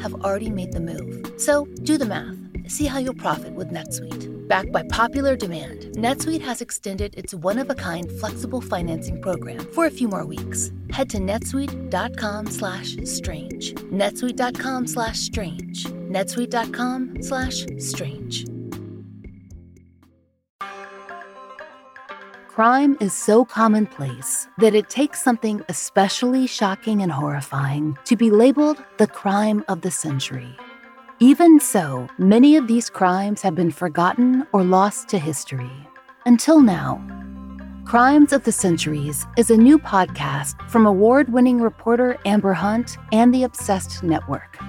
have already made the move. So do the math. See how you'll profit with NetSuite. Backed by popular demand, NetSuite has extended its one-of-a-kind flexible financing program for a few more weeks. Head to netsuite.com slash strange. netsuite.com slash strange. netsuite.com/strange. Crime is so commonplace that it takes something especially shocking and horrifying to be labeled the crime of the century. Even so, many of these crimes have been forgotten or lost to history. Until now. Crimes of the Centuries is a new podcast from award winning reporter Amber Hunt and the Obsessed Network.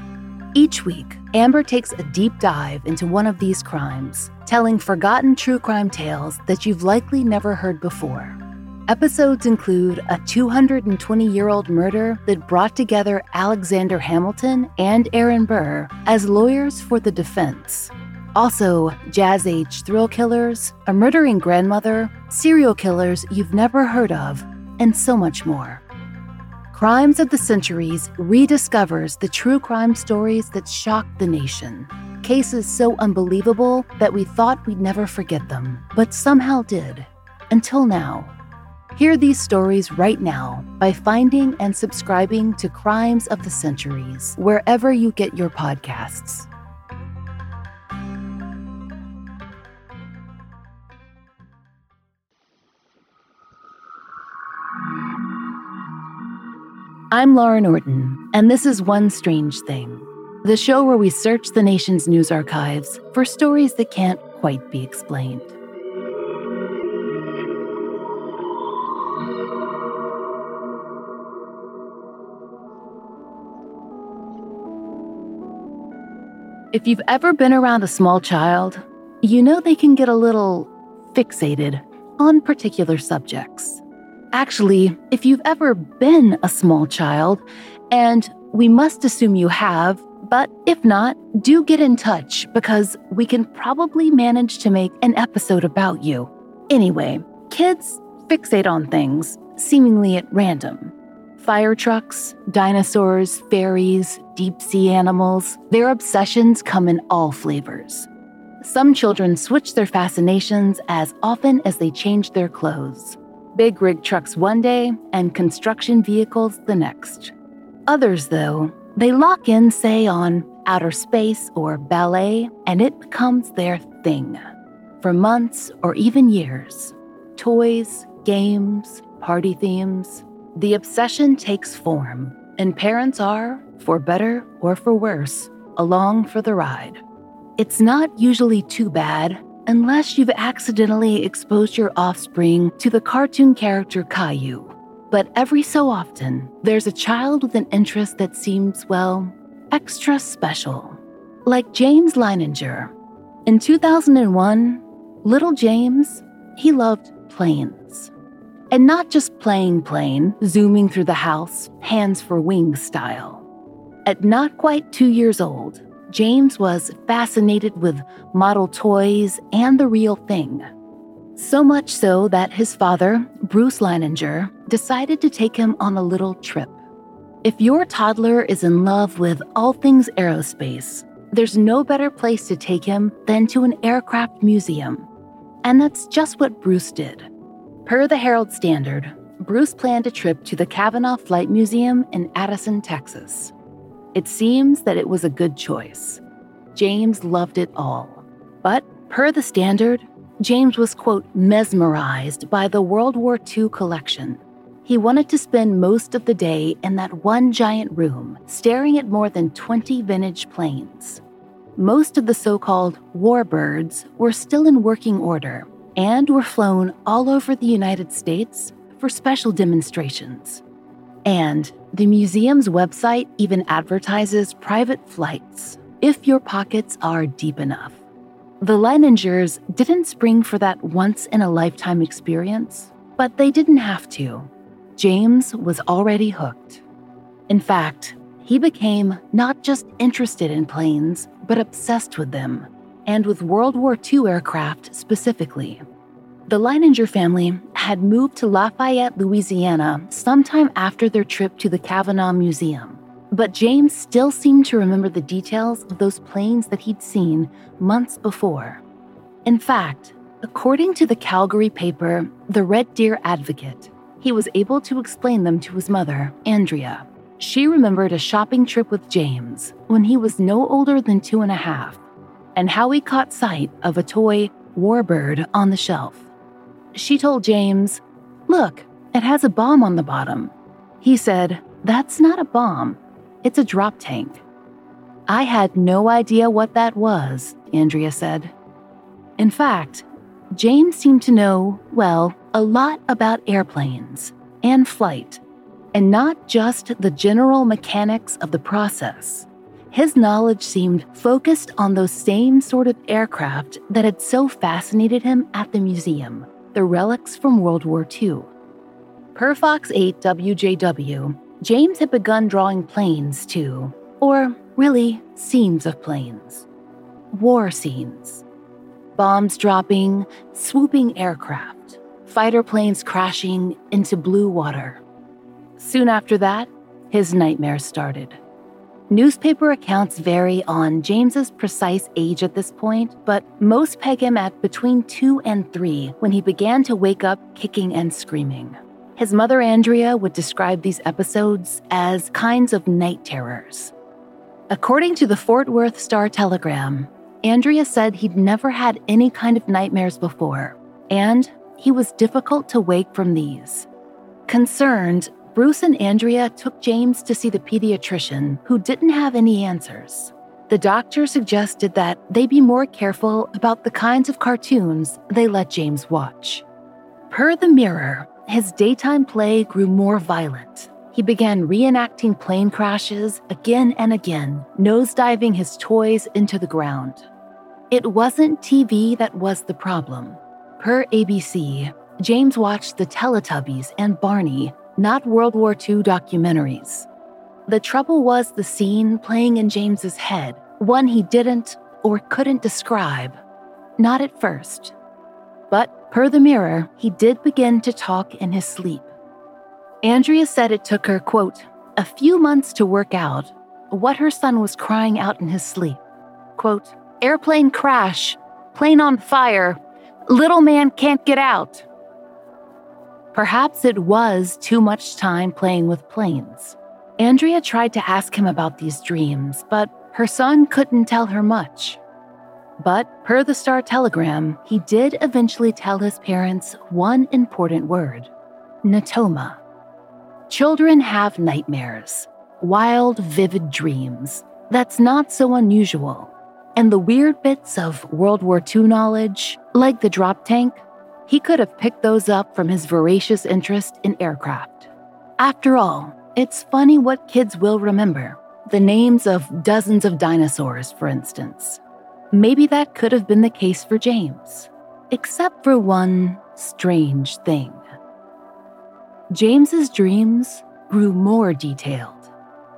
Each week, Amber takes a deep dive into one of these crimes, telling forgotten true crime tales that you've likely never heard before. Episodes include a 220 year old murder that brought together Alexander Hamilton and Aaron Burr as lawyers for the defense. Also, jazz age thrill killers, a murdering grandmother, serial killers you've never heard of, and so much more. Crimes of the Centuries rediscovers the true crime stories that shocked the nation. Cases so unbelievable that we thought we'd never forget them, but somehow did. Until now. Hear these stories right now by finding and subscribing to Crimes of the Centuries wherever you get your podcasts. I'm Laura Norton, and this is One Strange Thing, the show where we search the nation's news archives for stories that can't quite be explained. If you've ever been around a small child, you know they can get a little fixated on particular subjects. Actually, if you've ever been a small child, and we must assume you have, but if not, do get in touch because we can probably manage to make an episode about you. Anyway, kids fixate on things, seemingly at random fire trucks, dinosaurs, fairies, deep sea animals. Their obsessions come in all flavors. Some children switch their fascinations as often as they change their clothes. Big rig trucks one day and construction vehicles the next. Others, though, they lock in, say, on outer space or ballet, and it becomes their thing. For months or even years. Toys, games, party themes, the obsession takes form, and parents are, for better or for worse, along for the ride. It's not usually too bad unless you've accidentally exposed your offspring to the cartoon character Caillou. But every so often, there's a child with an interest that seems, well, extra special. Like James Leininger. In 2001, little James, he loved planes. And not just playing plane, zooming through the house, hands for wings style. At not quite two years old, James was fascinated with model toys and the real thing. So much so that his father, Bruce Leininger, decided to take him on a little trip. If your toddler is in love with all things aerospace, there's no better place to take him than to an aircraft museum. And that's just what Bruce did. Per the Herald Standard, Bruce planned a trip to the Cavanaugh Flight Museum in Addison, Texas. It seems that it was a good choice. James loved it all. But Per the standard, James was, quote, mesmerized by the World War II collection. He wanted to spend most of the day in that one giant room, staring at more than 20 vintage planes. Most of the so called warbirds were still in working order and were flown all over the United States for special demonstrations. And the museum's website even advertises private flights if your pockets are deep enough. The Leiningers didn't spring for that once in a lifetime experience, but they didn't have to. James was already hooked. In fact, he became not just interested in planes, but obsessed with them, and with World War II aircraft specifically. The Leininger family had moved to Lafayette, Louisiana sometime after their trip to the Cavanaugh Museum. But James still seemed to remember the details of those planes that he'd seen months before. In fact, according to the Calgary paper, The Red Deer Advocate, he was able to explain them to his mother, Andrea. She remembered a shopping trip with James when he was no older than two and a half, and how he caught sight of a toy warbird on the shelf. She told James, Look, it has a bomb on the bottom. He said, That's not a bomb. It's a drop tank. I had no idea what that was, Andrea said. In fact, James seemed to know, well, a lot about airplanes and flight, and not just the general mechanics of the process. His knowledge seemed focused on those same sort of aircraft that had so fascinated him at the museum the relics from World War II. Per Fox 8 WJW, James had begun drawing planes too, or really, scenes of planes. War scenes. Bombs dropping, swooping aircraft, fighter planes crashing into blue water. Soon after that, his nightmares started. Newspaper accounts vary on James's precise age at this point, but most peg him at between 2 and 3 when he began to wake up kicking and screaming. His mother, Andrea, would describe these episodes as kinds of night terrors. According to the Fort Worth Star Telegram, Andrea said he'd never had any kind of nightmares before, and he was difficult to wake from these. Concerned, Bruce and Andrea took James to see the pediatrician, who didn't have any answers. The doctor suggested that they be more careful about the kinds of cartoons they let James watch. Per the Mirror, his daytime play grew more violent. He began reenacting plane crashes again and again, nosediving his toys into the ground. It wasn't TV that was the problem. Per ABC, James watched the Teletubbies and Barney, not World War II documentaries. The trouble was the scene playing in James's head, one he didn't or couldn't describe. Not at first. But per the mirror, he did begin to talk in his sleep. Andrea said it took her, quote, a few months to work out what her son was crying out in his sleep. Quote, airplane crash, plane on fire, little man can't get out. Perhaps it was too much time playing with planes. Andrea tried to ask him about these dreams, but her son couldn't tell her much. But per the Star Telegram, he did eventually tell his parents one important word Natoma. Children have nightmares, wild, vivid dreams. That's not so unusual. And the weird bits of World War II knowledge, like the drop tank, he could have picked those up from his voracious interest in aircraft. After all, it's funny what kids will remember. The names of dozens of dinosaurs, for instance. Maybe that could have been the case for James, except for one strange thing. James's dreams grew more detailed.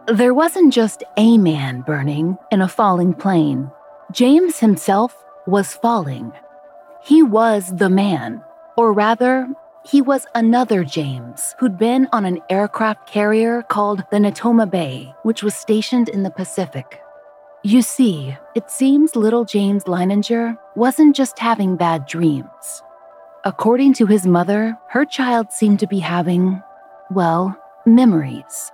There wasn't just a man burning in a falling plane. James himself was falling. He was the man, or rather, he was another James who'd been on an aircraft carrier called the Natoma Bay, which was stationed in the Pacific. You see, it seems little James Leininger wasn't just having bad dreams. According to his mother, her child seemed to be having, well, memories.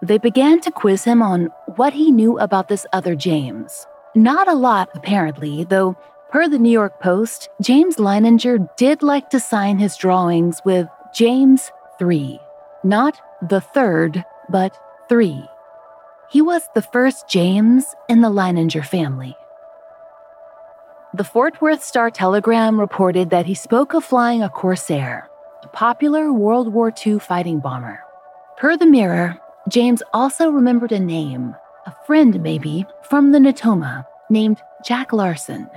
They began to quiz him on what he knew about this other James. Not a lot, apparently, though Per the New York Post, James Leininger did like to sign his drawings with James 3. Not the third, but 3. He was the first James in the Leininger family. The Fort Worth Star Telegram reported that he spoke of flying a Corsair, a popular World War II fighting bomber. Per the Mirror, James also remembered a name, a friend maybe, from the Natoma, named Jack Larson.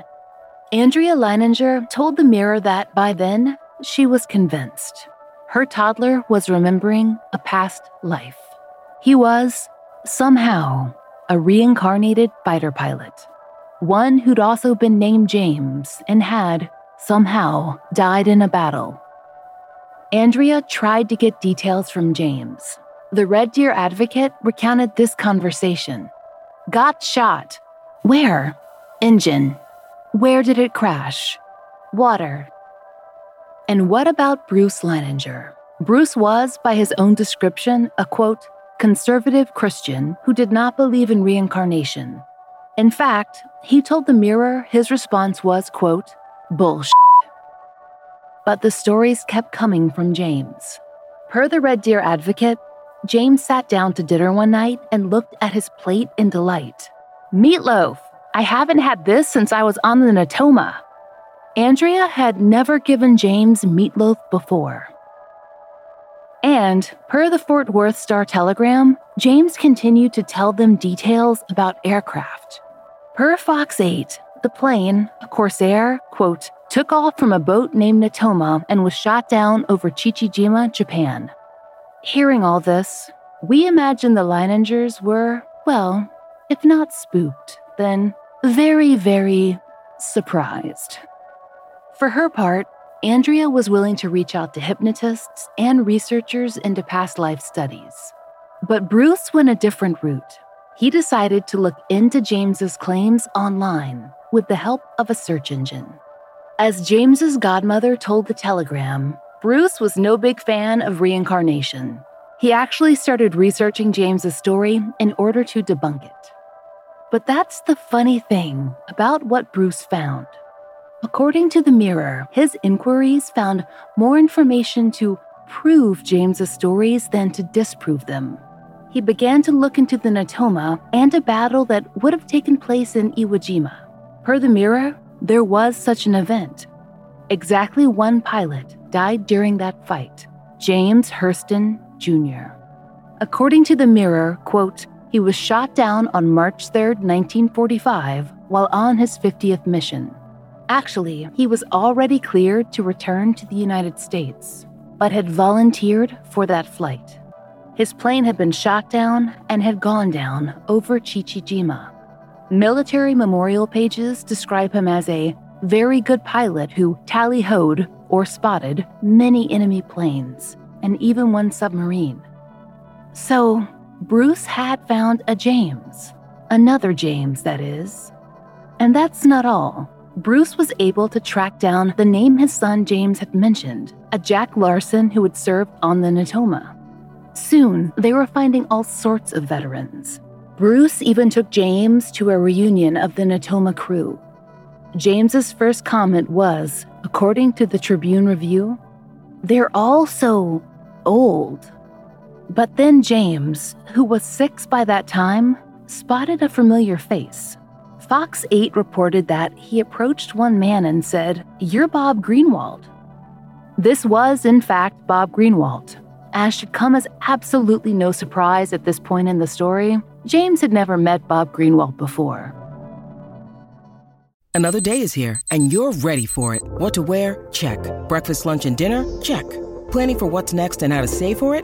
Andrea Leininger told the Mirror that by then, she was convinced. Her toddler was remembering a past life. He was, somehow, a reincarnated fighter pilot one who'd also been named James and had, somehow, died in a battle. Andrea tried to get details from James. The Red Deer advocate recounted this conversation. Got shot. Where? Engine. Where did it crash? Water. And what about Bruce Leininger? Bruce was, by his own description, a quote, conservative Christian who did not believe in reincarnation in fact, he told the Mirror his response was, quote, bullshit. But the stories kept coming from James. Per the Red Deer Advocate, James sat down to dinner one night and looked at his plate in delight. Meatloaf! I haven't had this since I was on the Natoma. Andrea had never given James meatloaf before. And, per the Fort Worth Star Telegram, James continued to tell them details about aircraft. Per Fox 8, the plane, a Corsair, quote, took off from a boat named Natoma and was shot down over Chichijima, Japan. Hearing all this, we imagine the Leiningers were, well, if not spooked, then very, very surprised. For her part, Andrea was willing to reach out to hypnotists and researchers into past life studies. But Bruce went a different route he decided to look into James's claims online with the help of a search engine. As James's godmother told the Telegram, Bruce was no big fan of reincarnation. He actually started researching James's story in order to debunk it. But that's the funny thing about what Bruce found. According to the Mirror, his inquiries found more information to prove James's stories than to disprove them he began to look into the Natoma and a battle that would have taken place in Iwo Jima. Per the Mirror, there was such an event. Exactly one pilot died during that fight, James Huston Jr. According to the Mirror, quote, he was shot down on March 3, 1945, while on his 50th mission. Actually, he was already cleared to return to the United States, but had volunteered for that flight. His plane had been shot down and had gone down over Chichijima. Military memorial pages describe him as a very good pilot who tally hoed or spotted many enemy planes and even one submarine. So, Bruce had found a James. Another James, that is. And that's not all. Bruce was able to track down the name his son James had mentioned, a Jack Larson who had served on the Natoma. Soon, they were finding all sorts of veterans. Bruce even took James to a reunion of the Natoma crew. James's first comment was, according to the Tribune Review, they're all so old. But then James, who was six by that time, spotted a familiar face. Fox 8 reported that he approached one man and said, You're Bob Greenwalt. This was, in fact, Bob Greenwalt, as should come as absolutely no surprise at this point in the story, James had never met Bob Greenwalt before. Another day is here, and you're ready for it. What to wear? Check. Breakfast, lunch, and dinner? Check. Planning for what's next and how to save for it?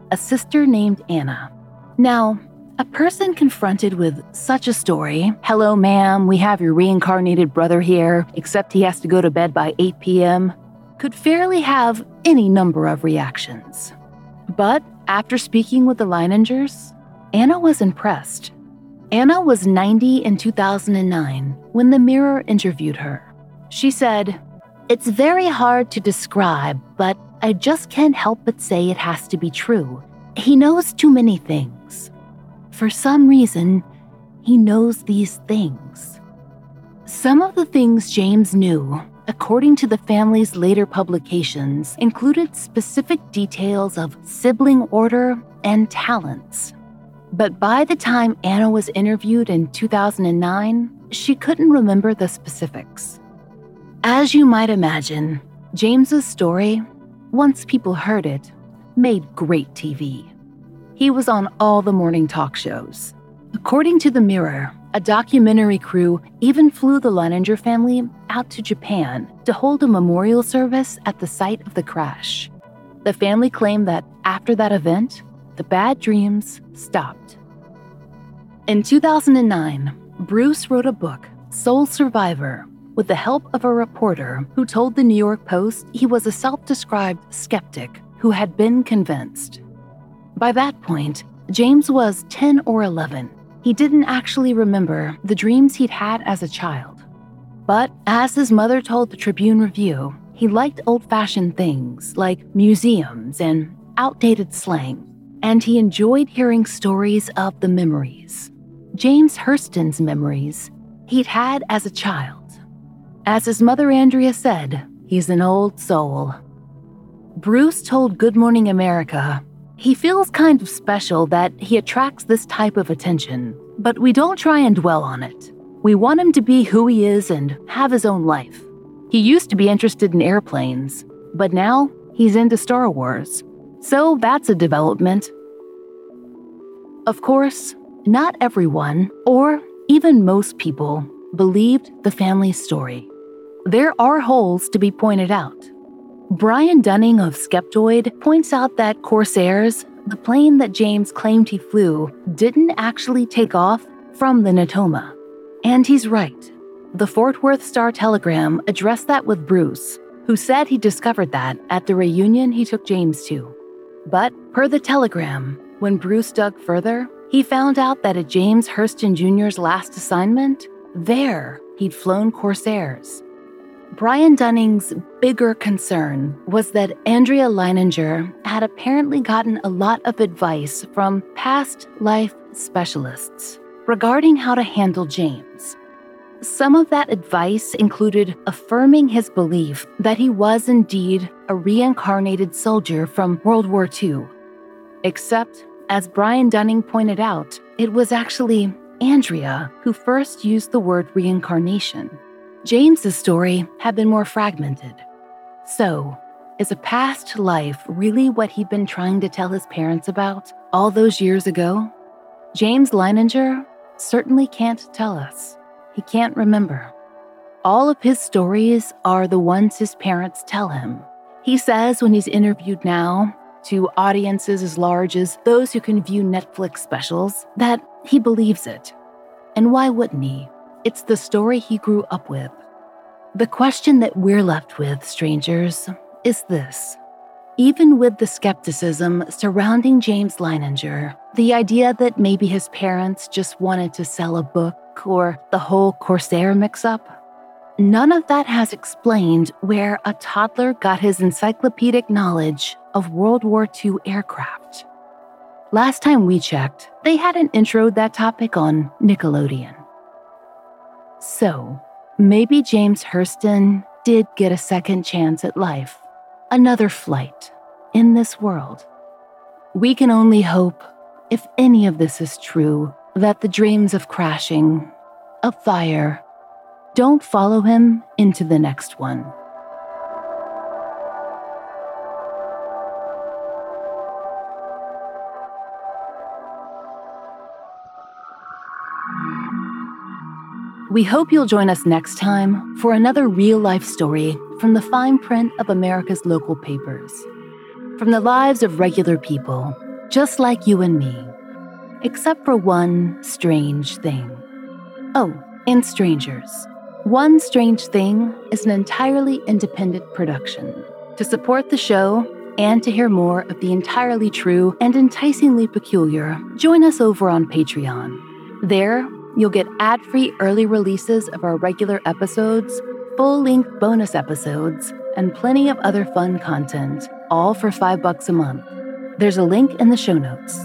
a sister named Anna. Now, A person confronted with such a story, hello, ma'am, we have your reincarnated brother here, except he has to go to bed by 8 p.m., could fairly have any number of reactions. But after speaking with the Leiningers, Anna was impressed. Anna was 90 in 2009 when the Mirror interviewed her. She said, It's very hard to describe, but I just can't help but say it has to be true. He knows too many things. For some reason, he knows these things. Some of the things James knew according to the family's later publications, included specific details of sibling order and talents. But by the time Anna was interviewed in 2009, she couldn't remember the specifics. As you might imagine, James's story, once people heard it, made great TV. He was on all the morning talk shows. According to The Mirror, a documentary crew even flew the Leininger family out to Japan to hold a memorial service at the site of the crash. The family claimed that after that event, the bad dreams stopped. In 2009, Bruce wrote a book, Soul Survivor, with the help of a reporter who told the New York Post he was a self described skeptic who had been convinced. By that point, James was 10 or 11 he didn't actually remember the dreams he'd had as a child. But as his mother told the Tribune Review, he liked old fashioned things like museums and outdated slang, and he enjoyed hearing stories of the memories. James Huston's memories he'd had as a child. As his mother Andrea said, he's an old soul. Bruce told Good Morning America he feels kind of special that he attracts this type of attention, but we don't try and dwell on it. We want him to be who he is and have his own life. He used to be interested in airplanes, but now he's into Star Wars. So that's a development. Of course, not everyone, or even most people, believed the family's story. There are holes to be pointed out. Brian Dunning of Skeptoid points out that Corsairs, the plane that James claimed he flew, didn't actually take off from the Natoma. And he's right. The Fort Worth Star Telegram addressed that with Bruce, who said he discovered that at the reunion he took James to. But per the telegram, when Bruce dug further, he found out that at James Huston Jr.'s last assignment, there he'd flown Corsairs. Brian Dunning's bigger concern was that Andrea Leininger had apparently gotten a lot of advice from past life specialists regarding how to handle James. Some of that advice included affirming his belief that he was indeed a reincarnated soldier from World War II. Except, as Brian Dunning pointed out, it was actually Andrea who first used the word reincarnation. James's story had been more fragmented. So, is a past life really what he'd been trying to tell his parents about all those years ago? James Leininger certainly can't tell us. He can't remember. All of his stories are the ones his parents tell him. He says when he's interviewed now to audiences as large as those who can view Netflix specials that he believes it. And why wouldn't he? It's the story he grew up with. The question that we're left with, strangers, is this. Even with the skepticism surrounding James Leininger, the idea that maybe his parents just wanted to sell a book or the whole Corsair mix up, none of that has explained where a toddler got his encyclopedic knowledge of World War II aircraft. Last time we checked, they hadn't introed that topic on Nickelodeon. So, maybe James Huston did get a second chance at life, another flight in this world. We can only hope, if any of this is true, that the dreams of crashing, of fire, don't follow him into the next one. We hope you'll join us next time for another real life story from the fine print of America's local papers. From the lives of regular people, just like you and me. except for one strange thing. Oh, and strangers. One Strange Thing is an entirely independent production. To support the show and to hear more of the entirely true and enticingly peculiar, join us over on Patreon. There, You'll get ad free early releases of our regular episodes, full length bonus episodes, and plenty of other fun content, all for five bucks a month. There's a link in the show notes.